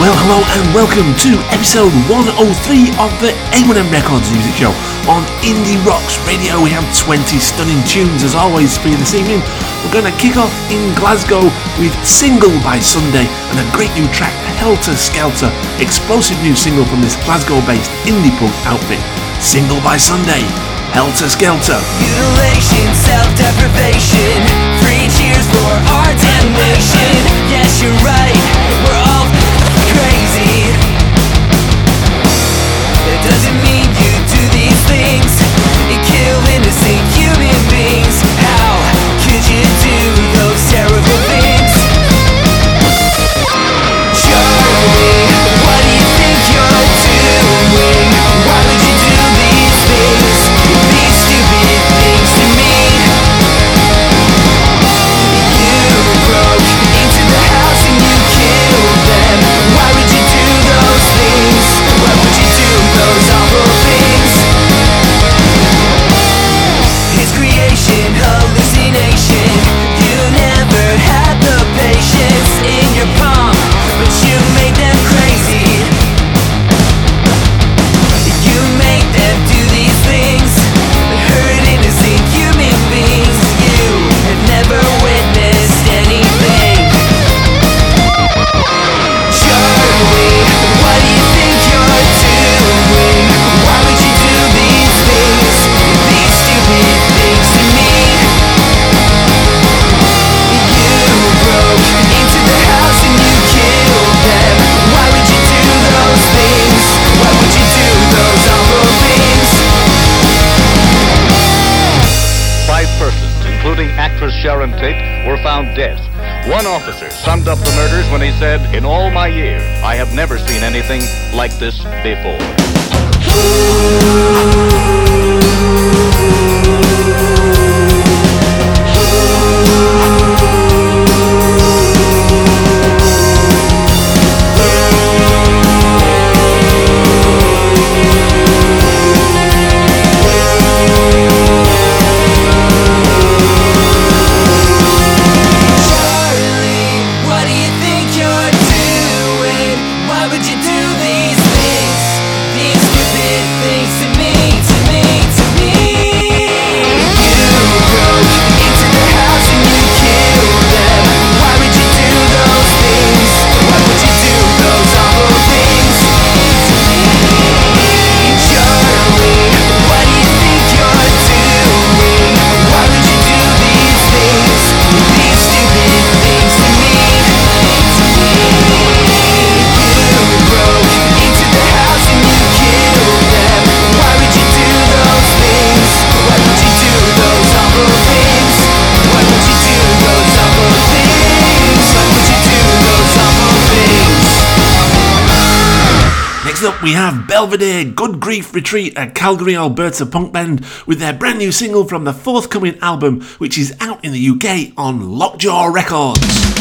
Well, hello and welcome to episode 103 of the A1M Records Music Show on Indie Rocks Radio. We have 20 stunning tunes as always for you this evening. We're going to kick off in Glasgow with Single by Sunday and a great new track, Helter Skelter, explosive new single from this Glasgow-based indie punk outfit. Single by Sunday, Helter Skelter. Mutilation, self-deprivation, three cheers for our damnation. Yes, you're right, officer summed up the murders when he said, In all my years, I have never seen anything like this before. We have Belvedere Good Grief Retreat, a Calgary, Alberta punk band, with their brand new single from the forthcoming album, which is out in the UK on Lockjaw Records.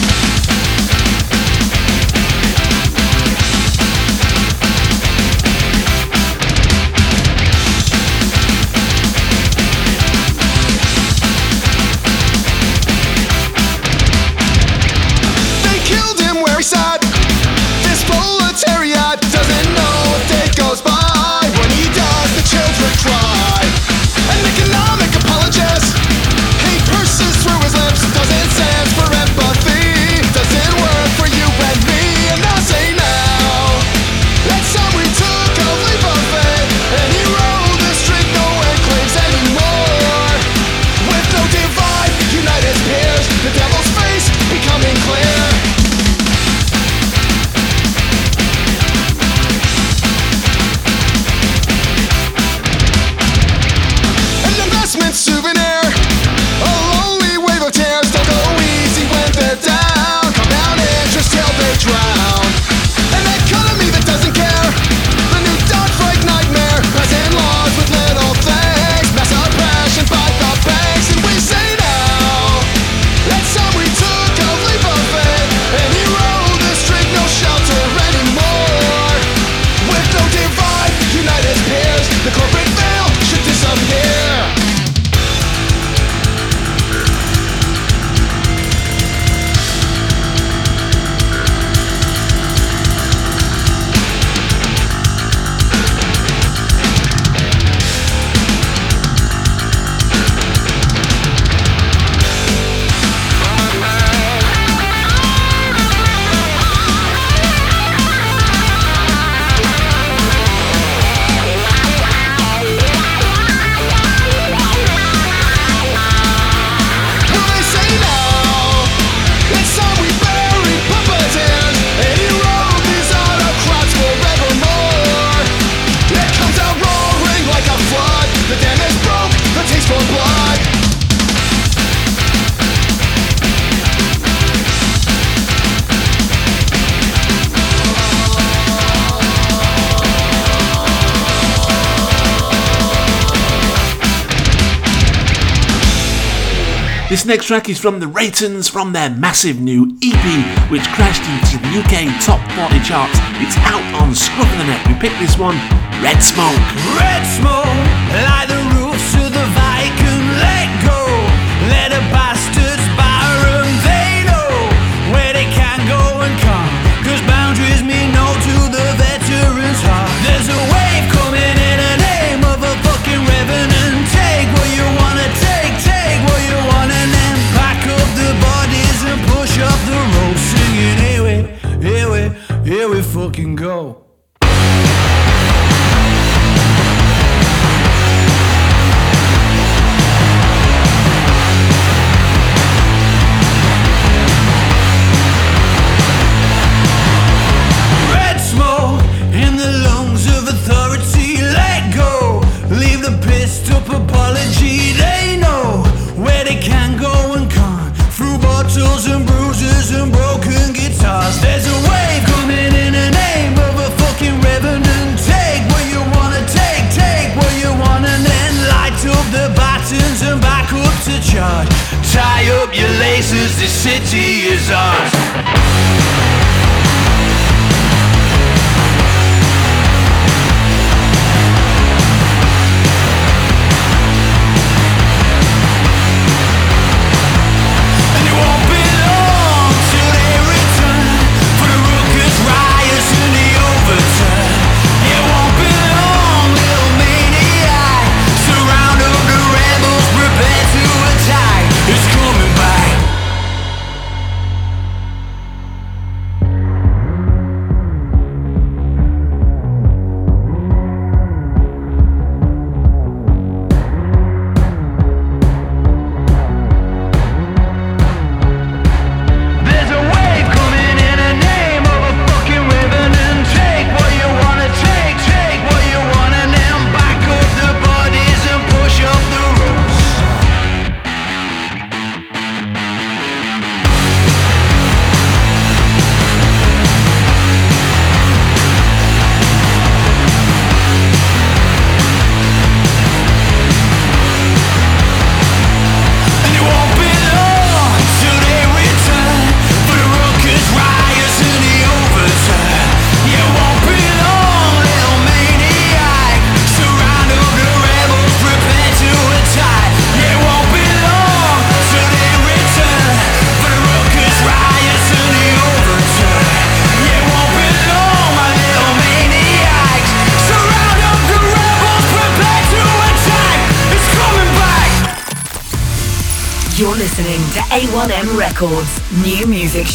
This next track is from the Reytons from their massive new EP, which crashed into the UK top 40 charts. It's out on Scruff of the Net. We picked this one, Red Smoke. Red Smoke, like Places. this city is ours.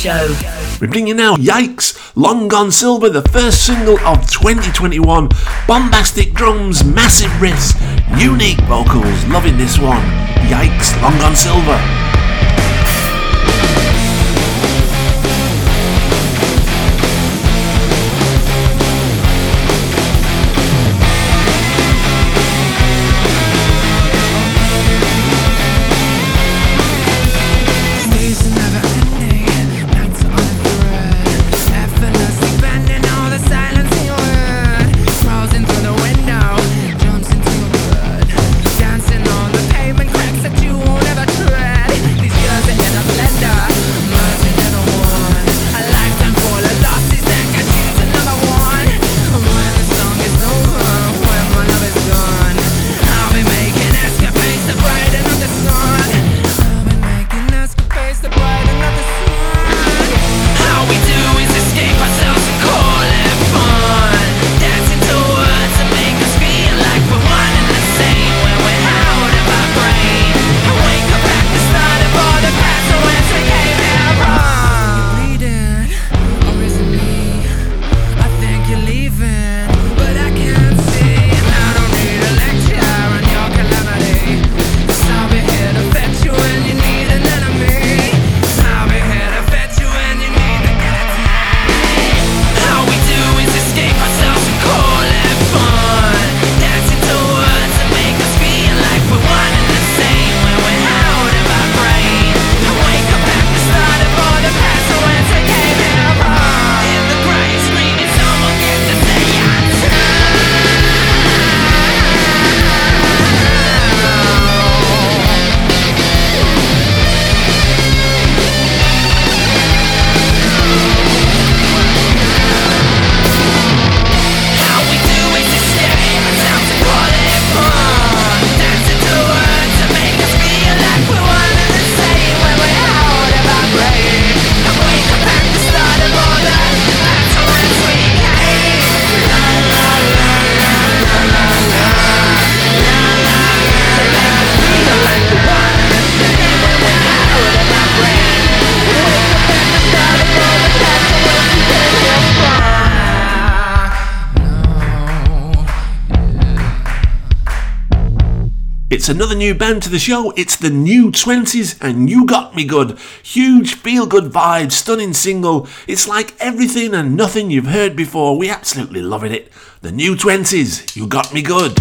Show. We bring you now Yikes, Long Gone Silver, the first single of 2021. Bombastic drums, massive riffs, unique vocals. Loving this one. Yikes, Long Gone Silver. new band to the show. It's the new 20s, and you got me good. Huge feel good vibe, stunning single. It's like everything and nothing you've heard before. We absolutely loving it. The new 20s, you got me good.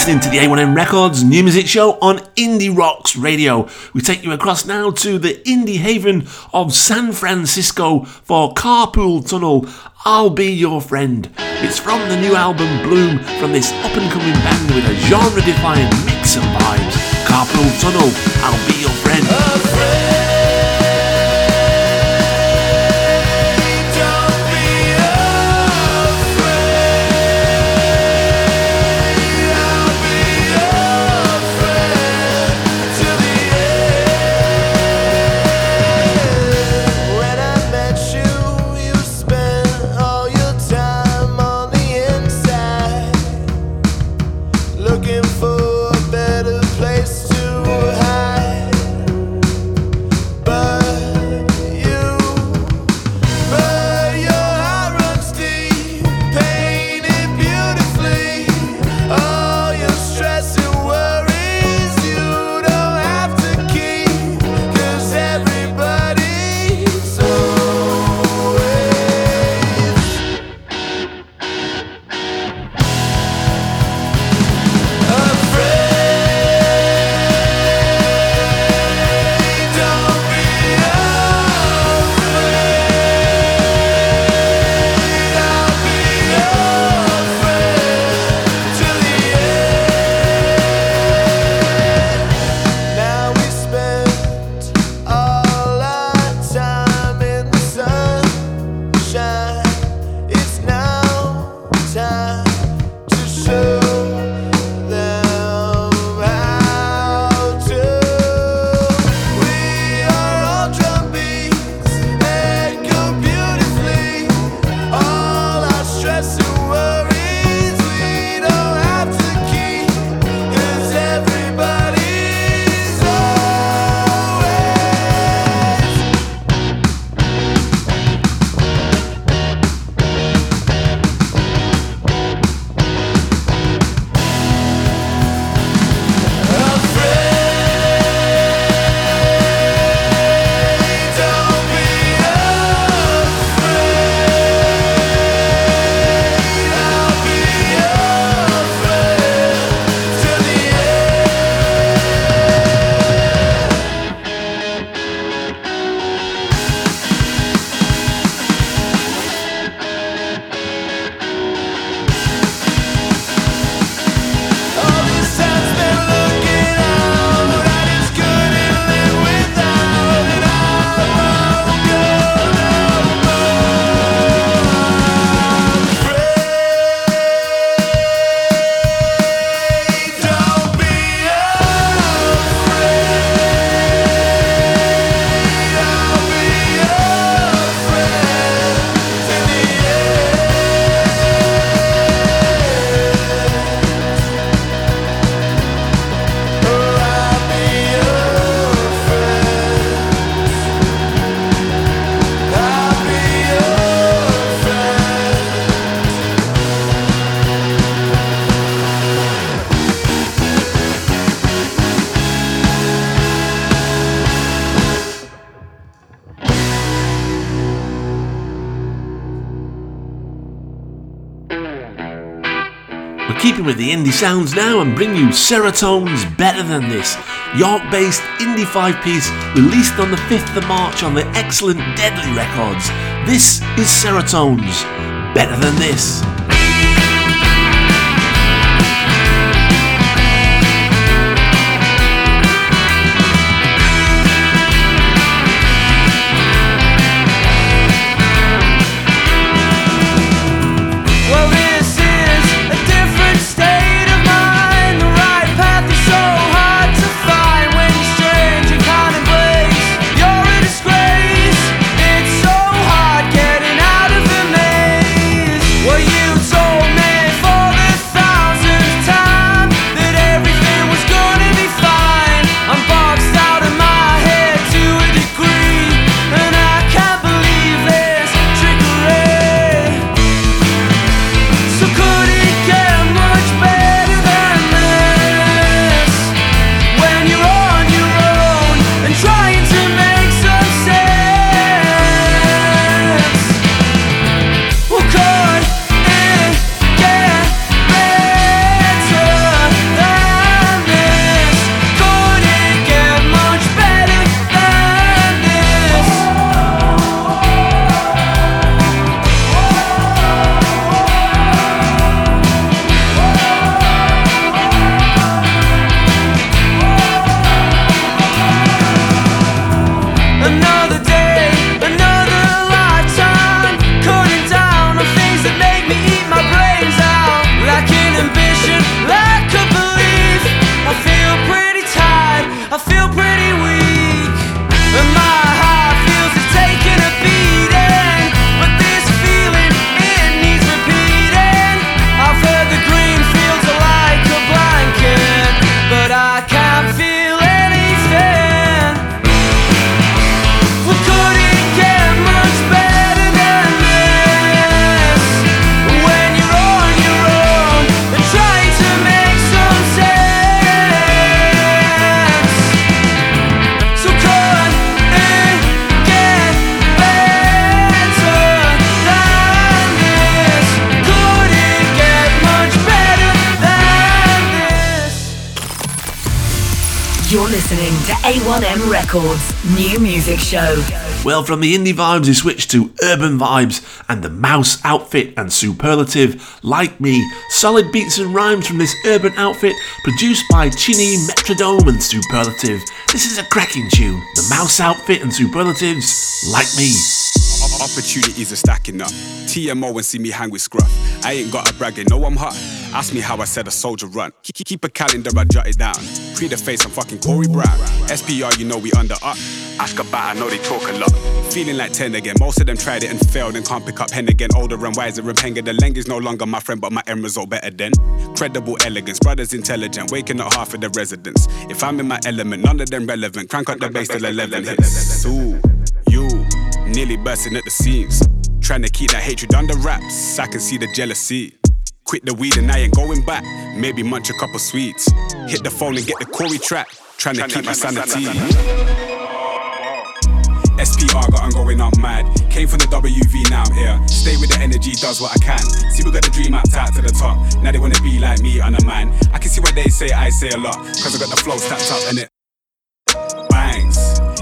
listening to the A1M Records New Music Show on Indie Rocks Radio. We take you across now to the indie haven of San Francisco for Carpool Tunnel. I'll be your friend. It's from the new album Bloom from this up and coming band with a genre defying mix of vibes. Carpool Tunnel, I'll be your friend. The indie sounds now and bring you Seretones Better Than This, York based indie five piece released on the 5th of March on the excellent Deadly Records. This is Seretones Better Than This. Listening to A1M Records New Music Show. Well, from the indie vibes, we switch to urban vibes and the mouse outfit and superlative, like me. Solid beats and rhymes from this urban outfit, produced by Chini, Metrodome, and Superlative. This is a cracking tune. The mouse outfit and superlatives, like me. Opportunities are stacking up. TMO and see me hang with scruff. I ain't got a bragging, no, I'm hot. Ask me how I said a soldier run. Keep, a calendar, I jot it down. Pre the face, I'm fucking Corey Brown. SPR, you know we under up. Ask about, I know they talk a lot. Feeling like 10 again. Most of them tried it and failed and can't pick up pen again. Older and wiser and penger. The is no longer my friend, but my end result better than. Credible elegance, brothers intelligent, waking up half of the residents. If I'm in my element, none of them relevant. Crank up the bass till 11 hits. Ooh, nearly bursting at the seams. Trying to keep that hatred under wraps. I can see the jealousy. Quit the weed and I ain't going back. Maybe munch a couple sweets. Hit the phone and get the Corey track. Trying to keep my sanity. SPR got 'em going up mad. Came from the WV, now I'm here. Stay with the energy, does what I can. See, we got the dream mapped out to the top. Now they wanna be like me, on a man. I can see what they say, I say a lot. Cause I got the flow stacked up and it bangs.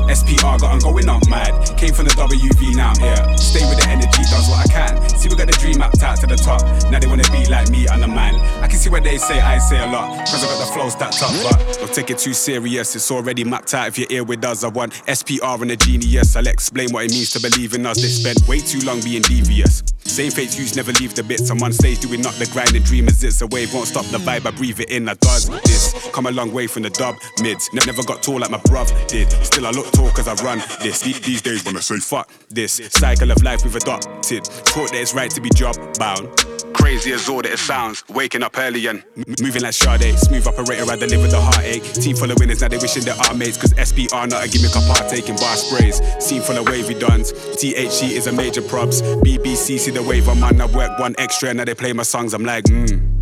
SPR got 'em going up mad. Came from the WV, now I'm here. Stay with the energy, does what I can. See, we got the dream mapped out to the top. Now they wanna be like me, on a man. I can see what they say, I say a lot. Cause I got the flow stacked up, but don't take it too serious. It's already mapped out. If you're here with us, I want SPR and a genius. I'll explain what it means to believe in us. They spent way too long being devious. Same fates used never leave the bits. I'm on stage doing not the grind and dreamers. It's a wave, won't stop the vibe. I breathe it in. I does this. Come a long way from the dub mids. Never got tall like my bruv did. Still I look tall cause I run this. These days when I say fuck this cycle of life we've adopted. Taught that it's right to be job bound. Crazy as all that it sounds. Waking up early and m- moving like Sade. Smooth operator, I deliver the heartache. Team full of winners, now they wishing they're our mates. Cause SBR not a gimmick, I partake in bar sprays. Scene full of wavy duns. THE is a major props. BBC see the wave, I'm on. I work one extra, now they play my songs. I'm like, mmm.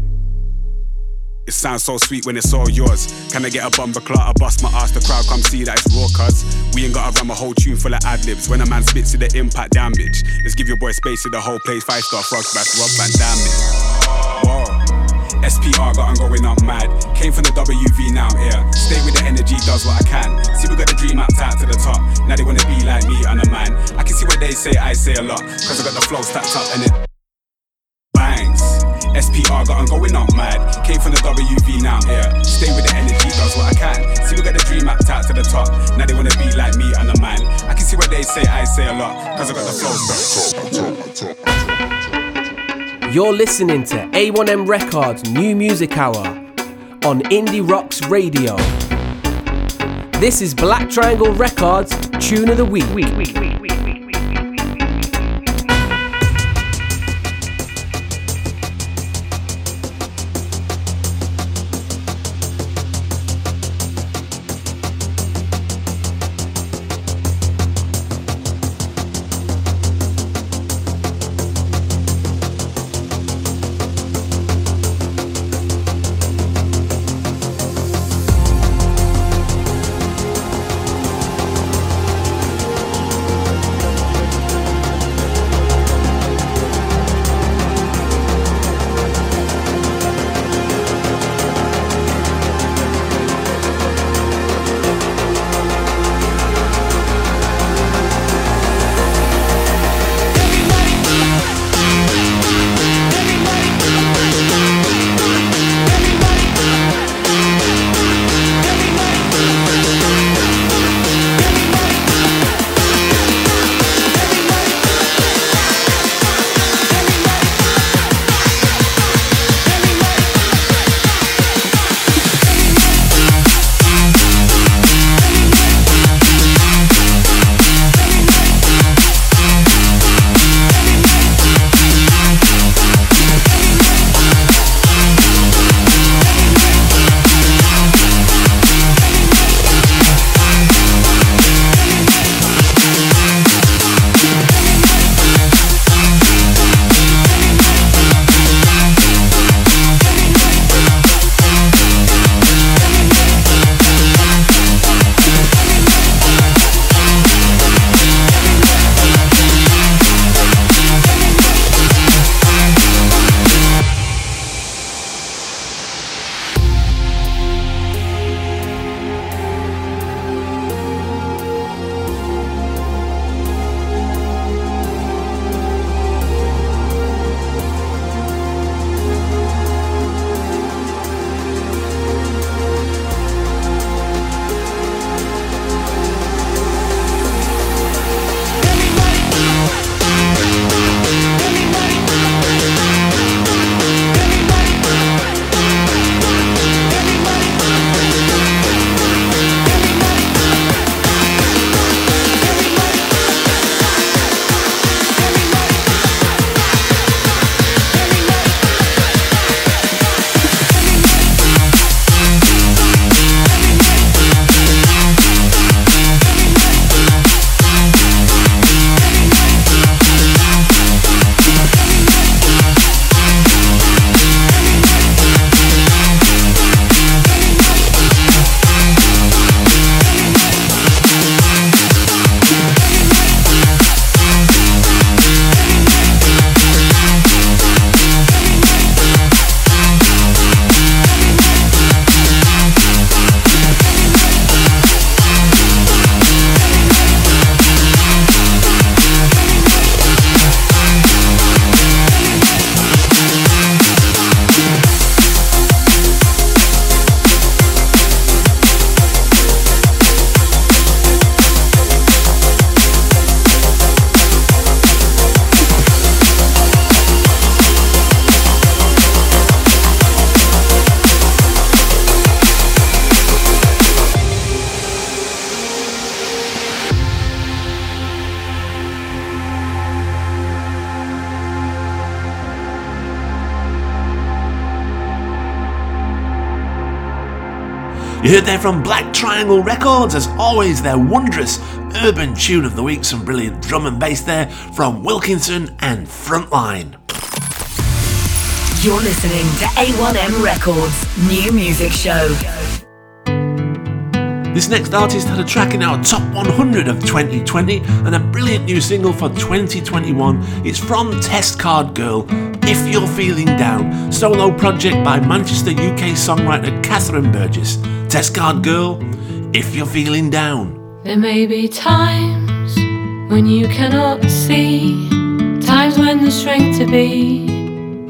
It sounds so sweet when it's all yours. Can I get a bumper clot? I bust my ass, the crowd come see that it's raw, cuz. We ain't gotta ram a whole tune full of ad libs. When a man spits to the impact damage. Let's give your boy space to the whole place. Five star frogs back, Rob Van Damage. Whoa. SPR got I'm going up mad. Came from the WV, now I'm here. Stay with the energy, does what I can. See, we got the dream mapped out to the top. Now they wanna be like me, I'm a man. I can see what they say, I say a lot. Cause I got the flow stacked up and it bangs. SPR got I'm going up mad. Came from the WV, now I'm here. Stay with the energy, does what I can. See, we got the dream mapped out to the top. Now they wanna be like me, I'm a man. I can see what they say, I say a lot. Cause I got the flow. You're listening to A1M Records New Music Hour on Indie Rocks Radio. This is Black Triangle Records Tune of the Week. You heard there from Black Triangle Records, as always, their wondrous urban tune of the week. Some brilliant drum and bass there from Wilkinson and Frontline. You're listening to A1M Records New Music Show. This next artist had a track in our top 100 of 2020 and a brilliant new single for 2021. It's from Test Card Girl, If You're Feeling Down, solo project by Manchester UK songwriter Catherine Burgess. Test Card Girl, If You're Feeling Down. There may be times when you cannot see, times when the strength to be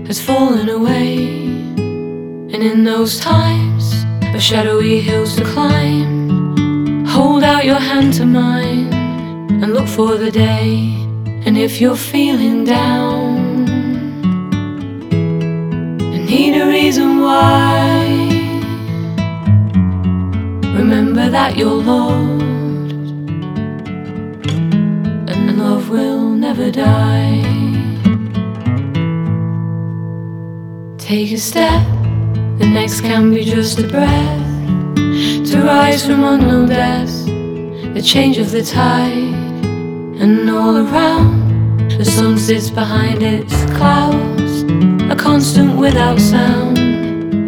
has fallen away. And in those times of shadowy hills to climb, hold out your hand to mine and look for the day. And if you're feeling down and need a reason why, remember that you're loved and love will never die. Take a step, the next can be just a breath to rise from unknown depths, the change of the tide, and all around the sun sits behind its clouds, a constant without sound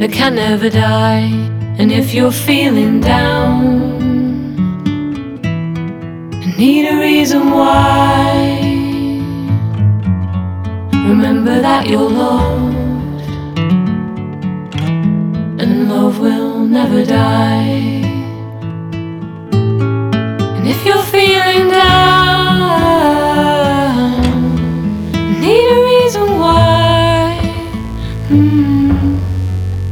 that can never die. And if you're feeling down and need a reason why, remember that you're loved and love will never die. And if you're feeling down, need a reason why, mm,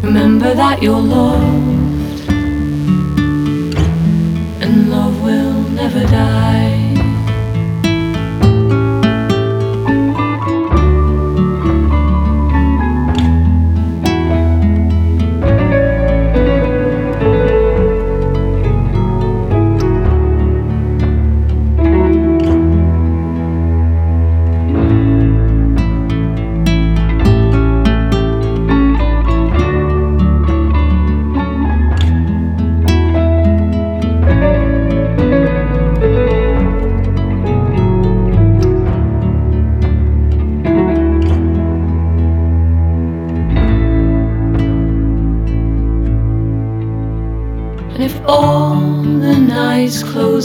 remember that you're loved never die.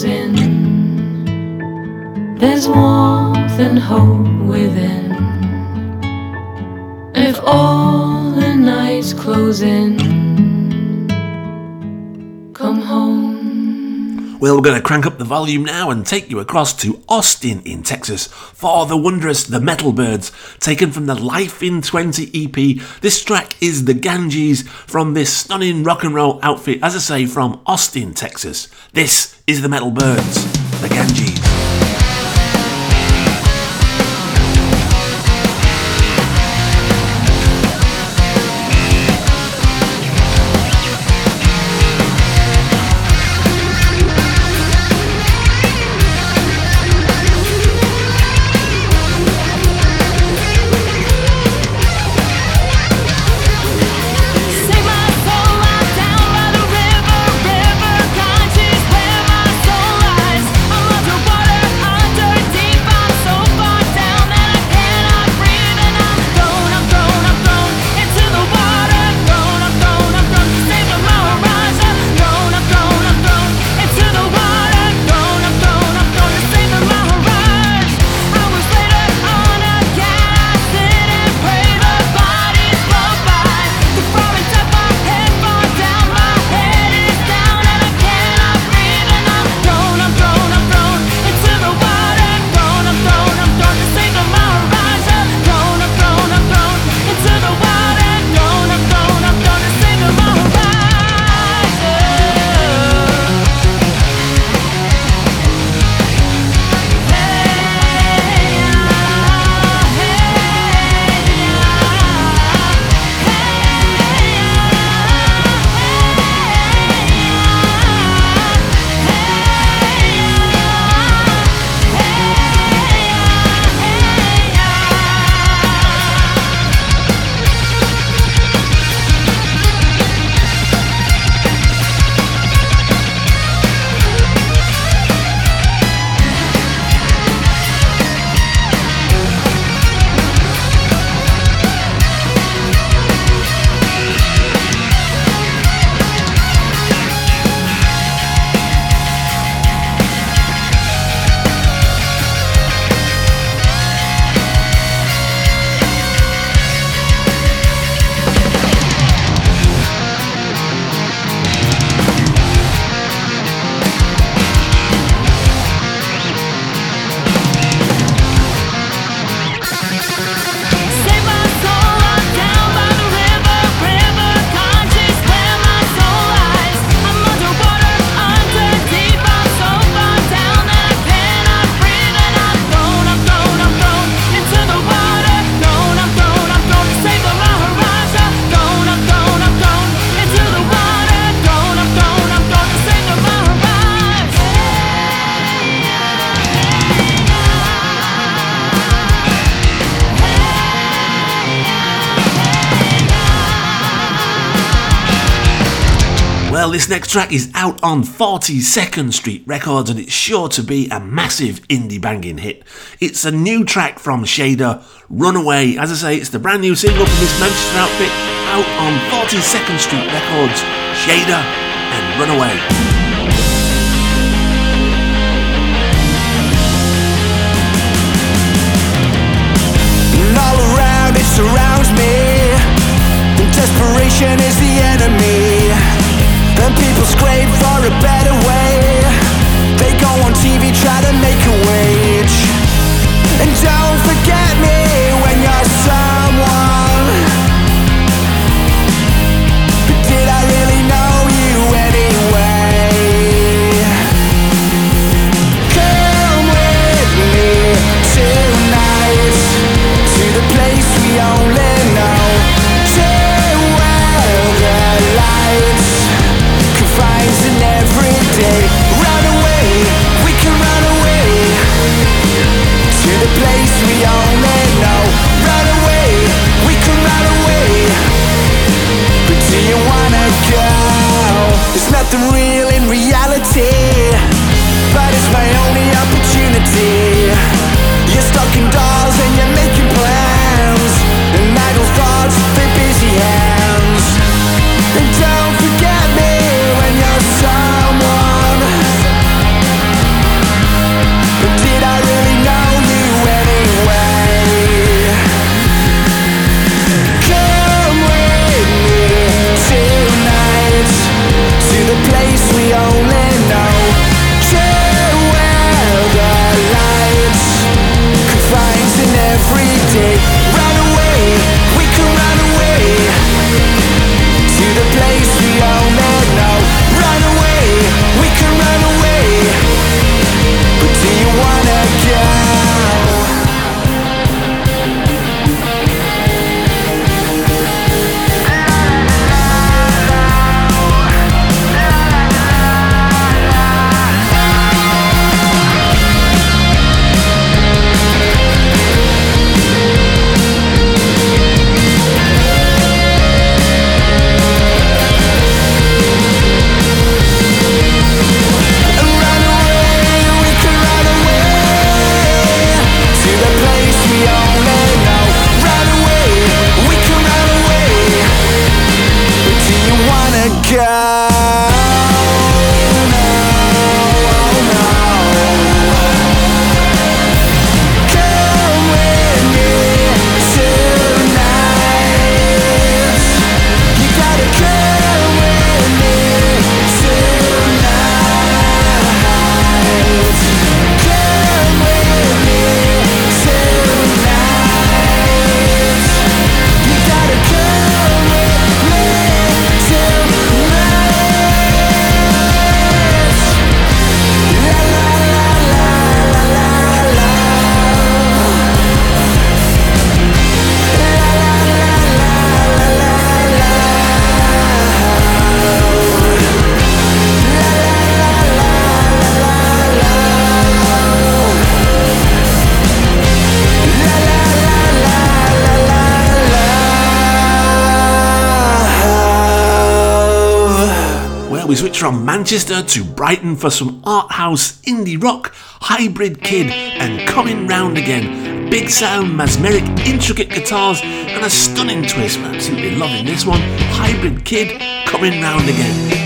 In, there's warmth and hope within. If all the nights close Well, we're going to crank up the volume now and take you across to Austin in Texas for the wondrous The Metal Byrds, taken from the Life in 20 EP. This track is the Ganges from this stunning rock and roll outfit, as I say, from Austin, Texas. This is The Metal Byrds, the Ganges. Track is out on 42nd Street Records and it's sure to be a massive indie banging hit. It's a new track from Shader, Runaway. As I say, it's the brand new single from this Manchester outfit out on 42nd Street Records, Shader and Runaway. surrounds me desperation is the enemy and people scrape for a better way. They go on TV try to make a wage. And don't forget to the place we only know. Run away we can run away. But do you wanna go? There's nothing real from Manchester to Brighton for some art house indie rock, hybrid kid, and coming round again. Big sound, mesmeric, intricate guitars, and a stunning twist. I'm absolutely loving this one. Hybrid kid, coming round again.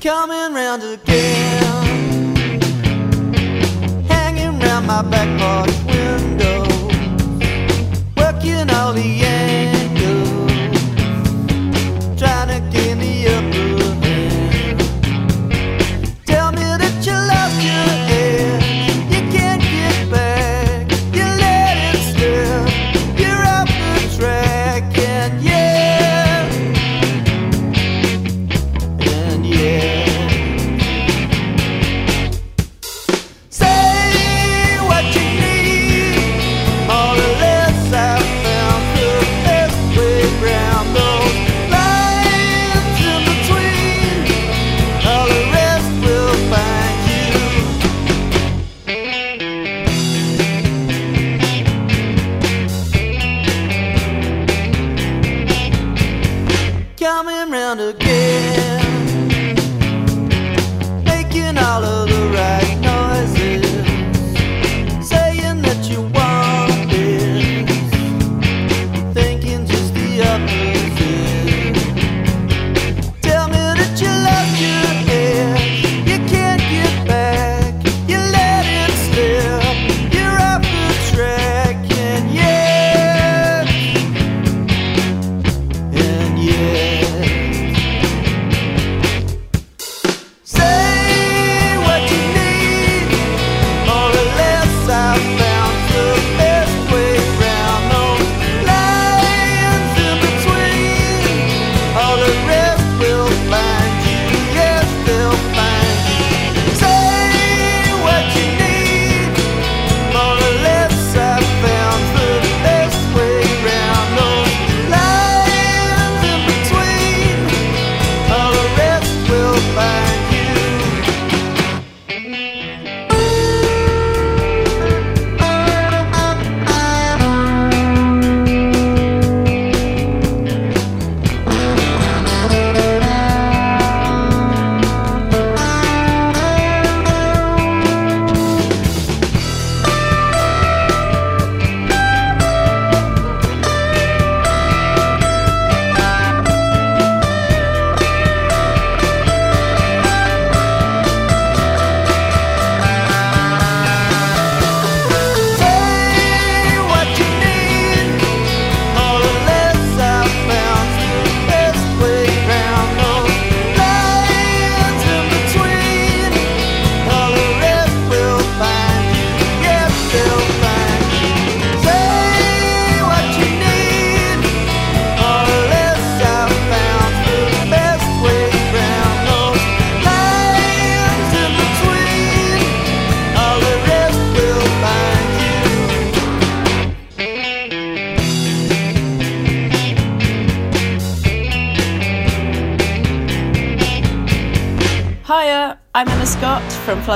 coming round again, hanging round my back porch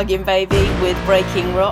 from Plug-in Baby with Breaking Rocks.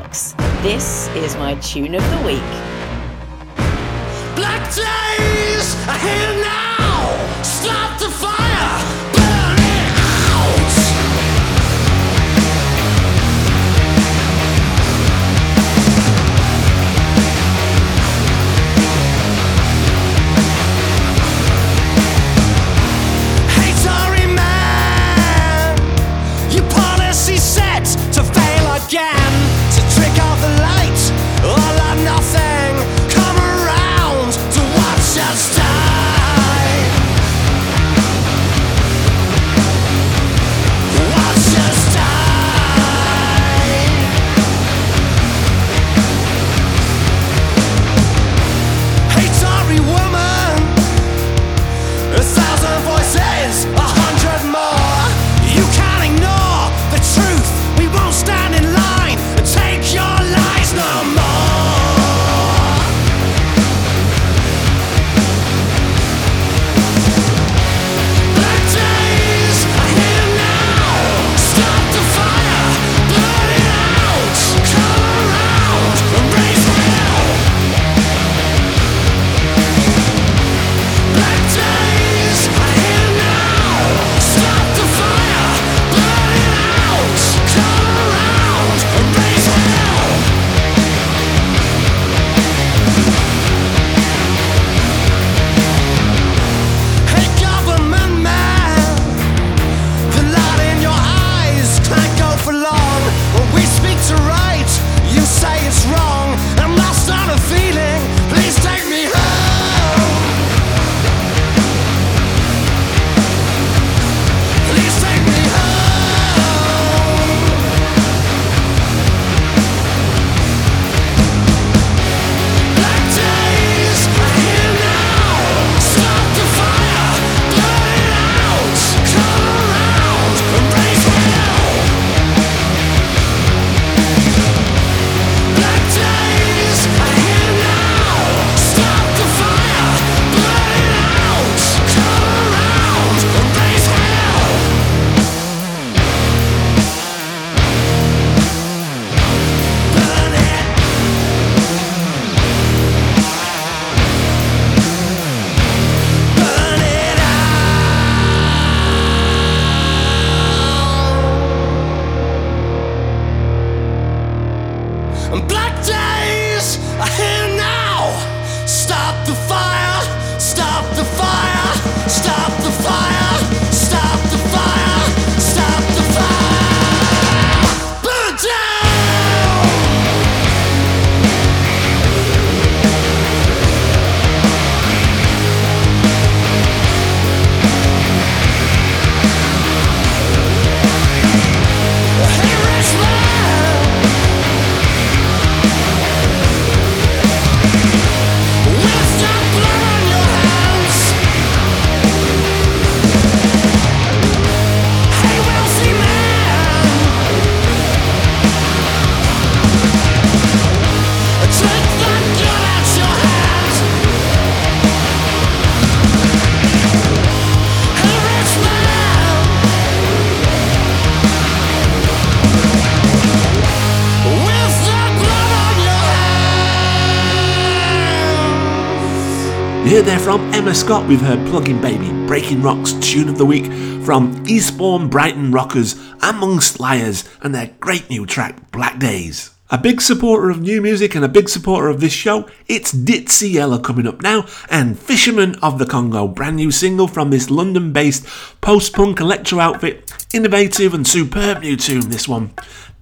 There from Emma Scott with her Plug-in Baby Breaking Rocks tune of the week from Eastbourne Brighton Rockers Amongst Liars and their great new track Black Days. A big supporter of new music and a big supporter of this show, it's Ditsea Yella coming up now and Fisherman of the Congo, brand new single from this London based post punk electro outfit. Innovative and superb new tune, this one.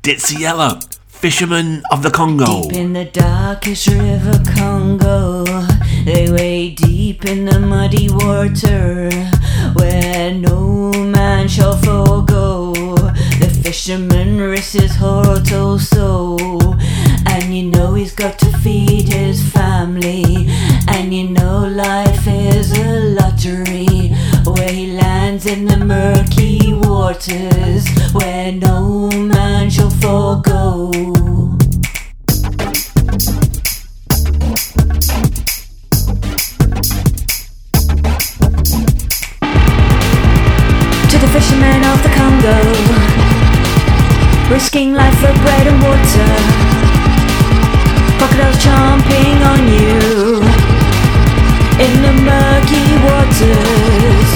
Ditsea Yella, Fisherman of the Congo. Deep in the darkest river Congo, they wade deep in the muddy water, where no man shall forego. The fisherman risks his heart also, and you know he's got to feed his family, and you know life is a lottery, where he lands in the murky waters, where no man potential for gold. To the fishermen of the Congo, risking life for bread and water. Crocodiles chomping on you in the murky waters.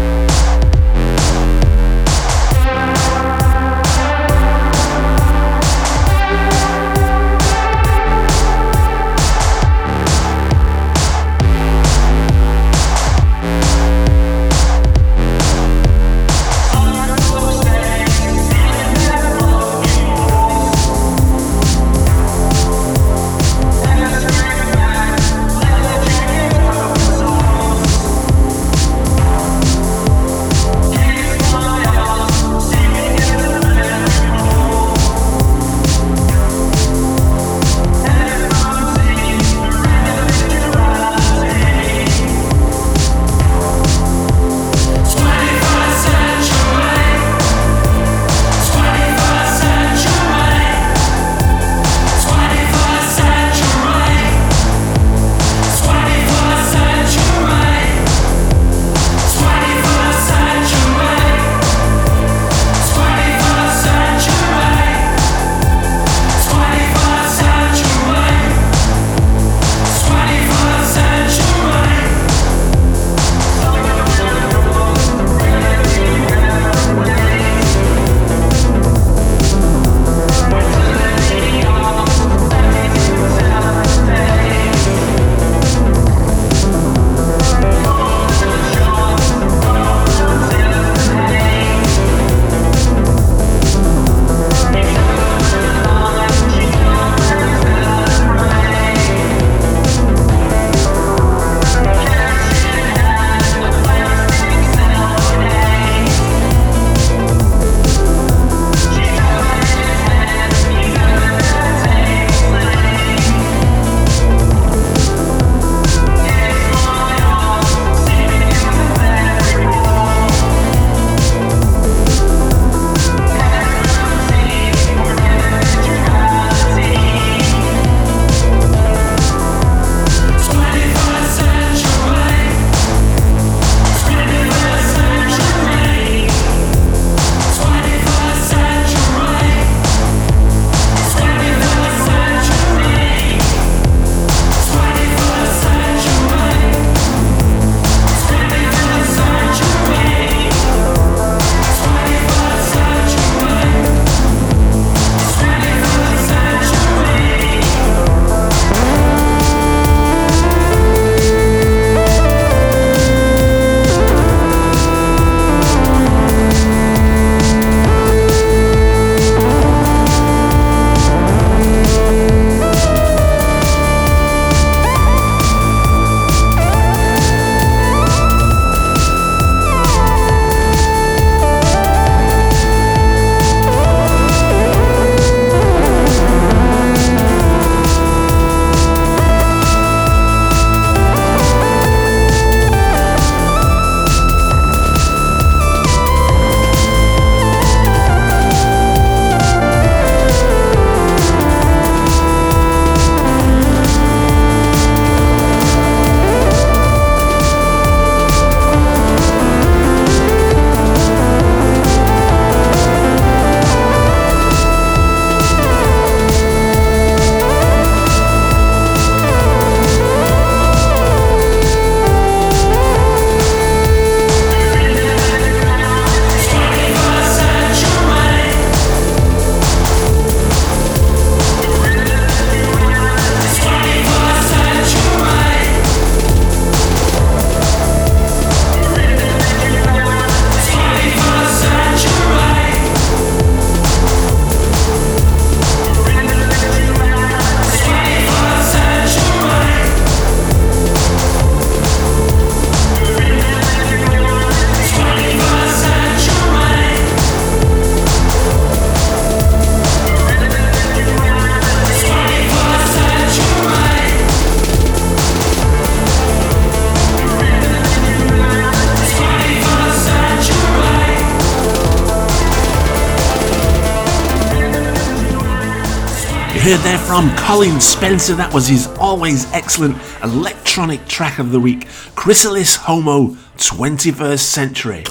From Colin Spencer. That was his always excellent electronic track of the week, Chrysalid Homo 21st Century.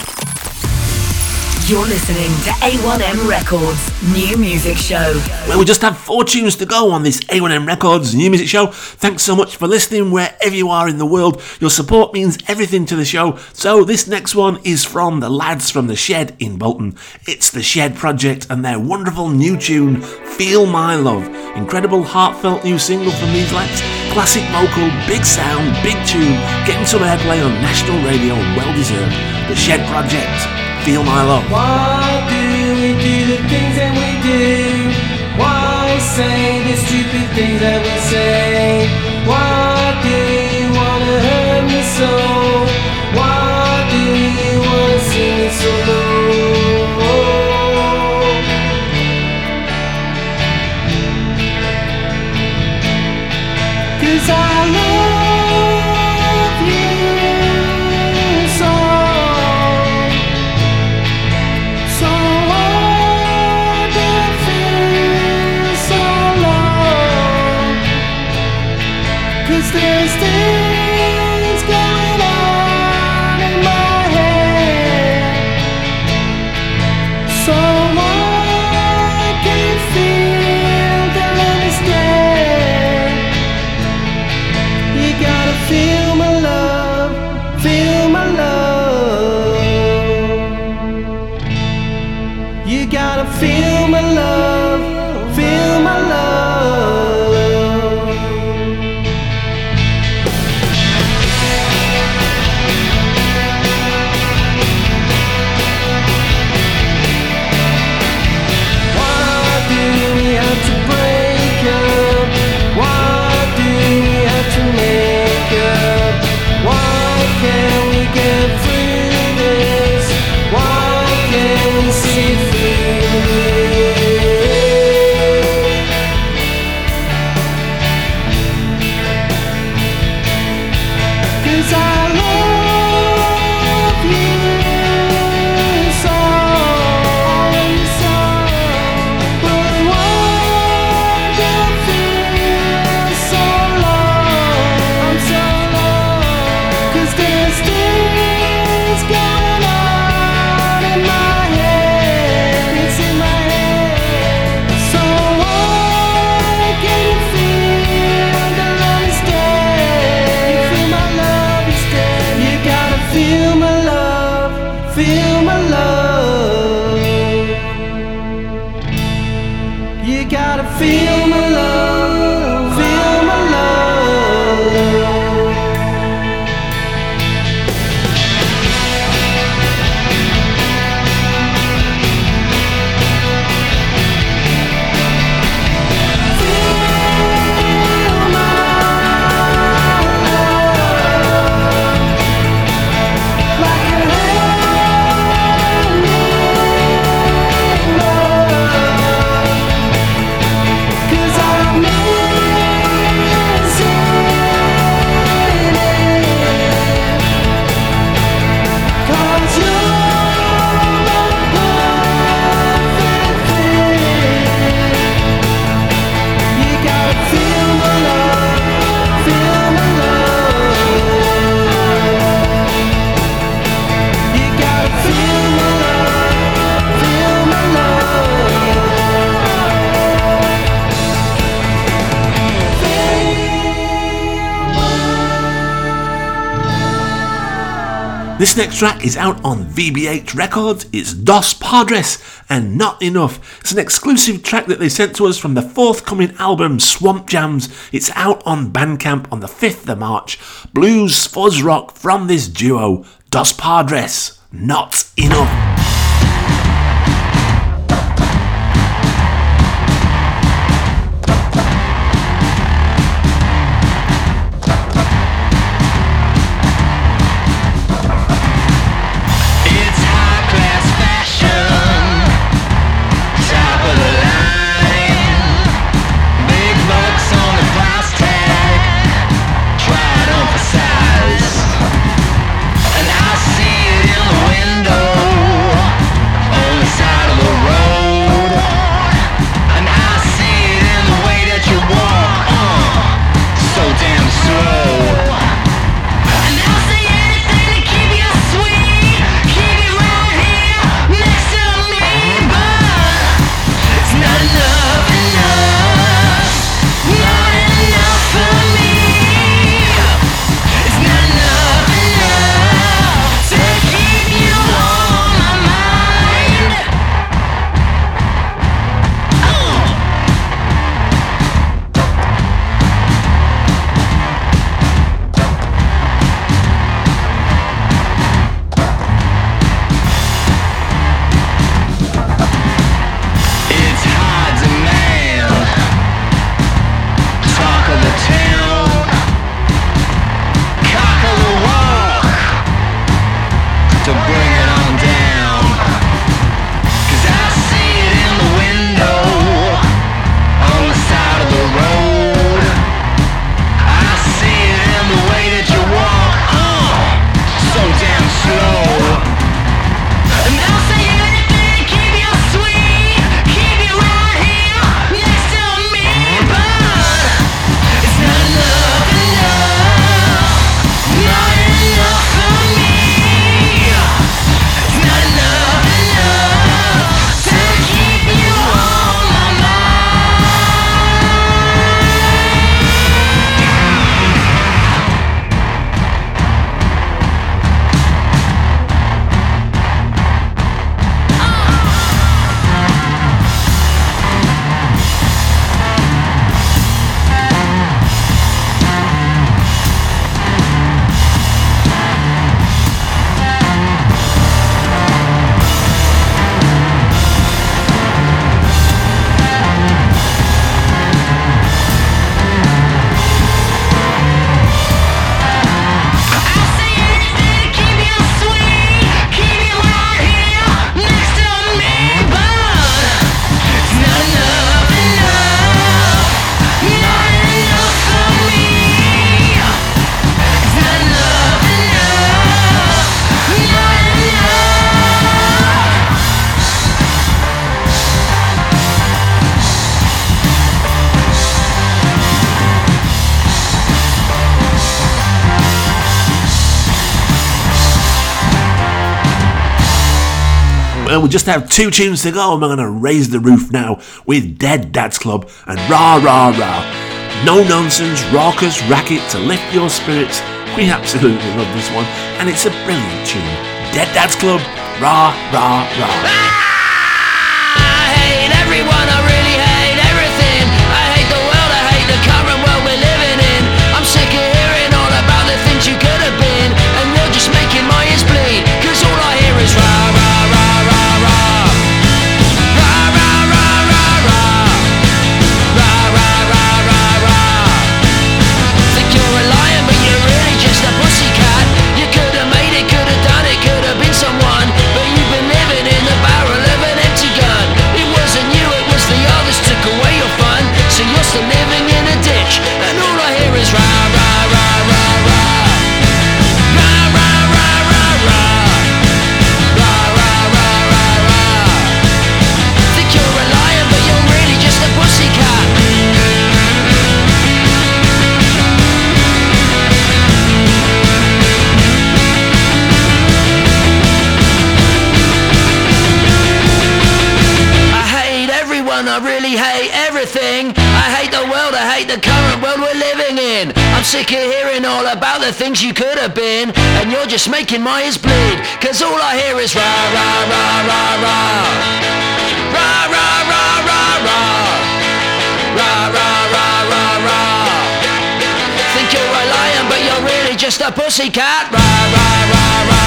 You're listening to A1M Records New Music Show. Well, we just have four tunes to go on this A1M Records New Music Show. Thanks so much for listening wherever you are in the world. Your support means everything to the show. So, this next one is from the lads from The Shed in Bolton. It's The Shed Project and their wonderful new tune, Feel My Love. Incredible, heartfelt new single from these lads. Classic vocal, big sound, big tune, getting some airplay on national radio, well deserved. The Shed Project, Feel My Love. This next track is out on VBH Records. It's Dos Padres and Not Enough. It's an exclusive track that they sent to us from the forthcoming album Swamp Jams. It's out on Bandcamp on the 5th of March. Blues fuzz rock from this duo, Dos Padres, Not Enough. Well, we just have two tunes to go, and we're going to raise the roof now with Dead Dad's Club and Rah Rah Rah. No nonsense, raucous racket to lift your spirits. We absolutely love this one, and it's a brilliant tune. Dead Dad's Club, Rah Rah Rah. I hate the current world we're living in. I'm sick of hearing all about the things you could have been, and you're just making my ears bleed. Cause all I hear is rah rah rah rah rah. Rah rah rah rah rah. Rah rah rah rah rah. Think you're a lion, but you're really just a pussycat. Rah rah rah rah rah.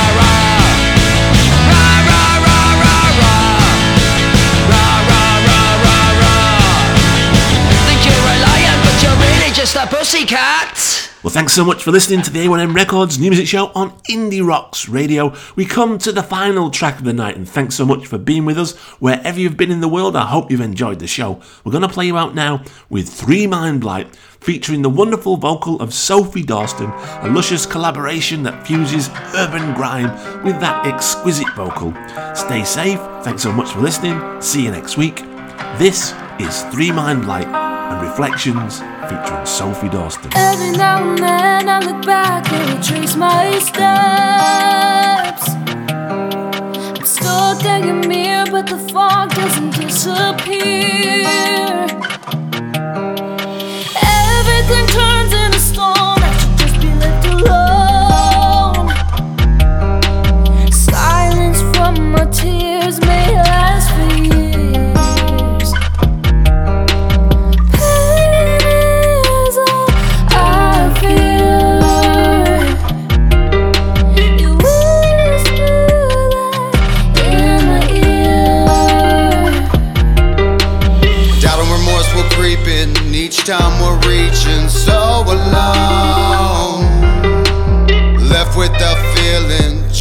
Just pussycat. Well, thanks so much for listening to the A1M Records new music show on Indie Rocks Radio. We come to the final track of the night, and thanks so much for being with us wherever you've been in the world. I hope you've enjoyed the show. We're going to play you out now with Three Mind Blight, featuring the wonderful vocal of Sophie Dawson, a luscious collaboration that fuses urban grime with that exquisite vocal. Stay safe. Thanks so much for listening. See you next week. This is Three Mind Blight and Reflections featuring Sophie Dawson. Every now and then I look back and retrace my steps. I'm in a mirror, but the fog doesn't disappear.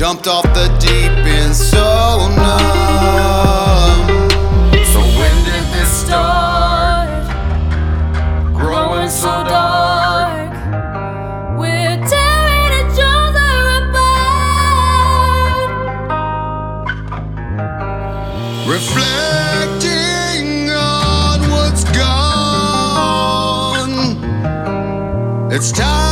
Jumped off the deep end so numb. So when did this Start growing so dark. We're tearing each other apart. Reflecting on what's gone. It's time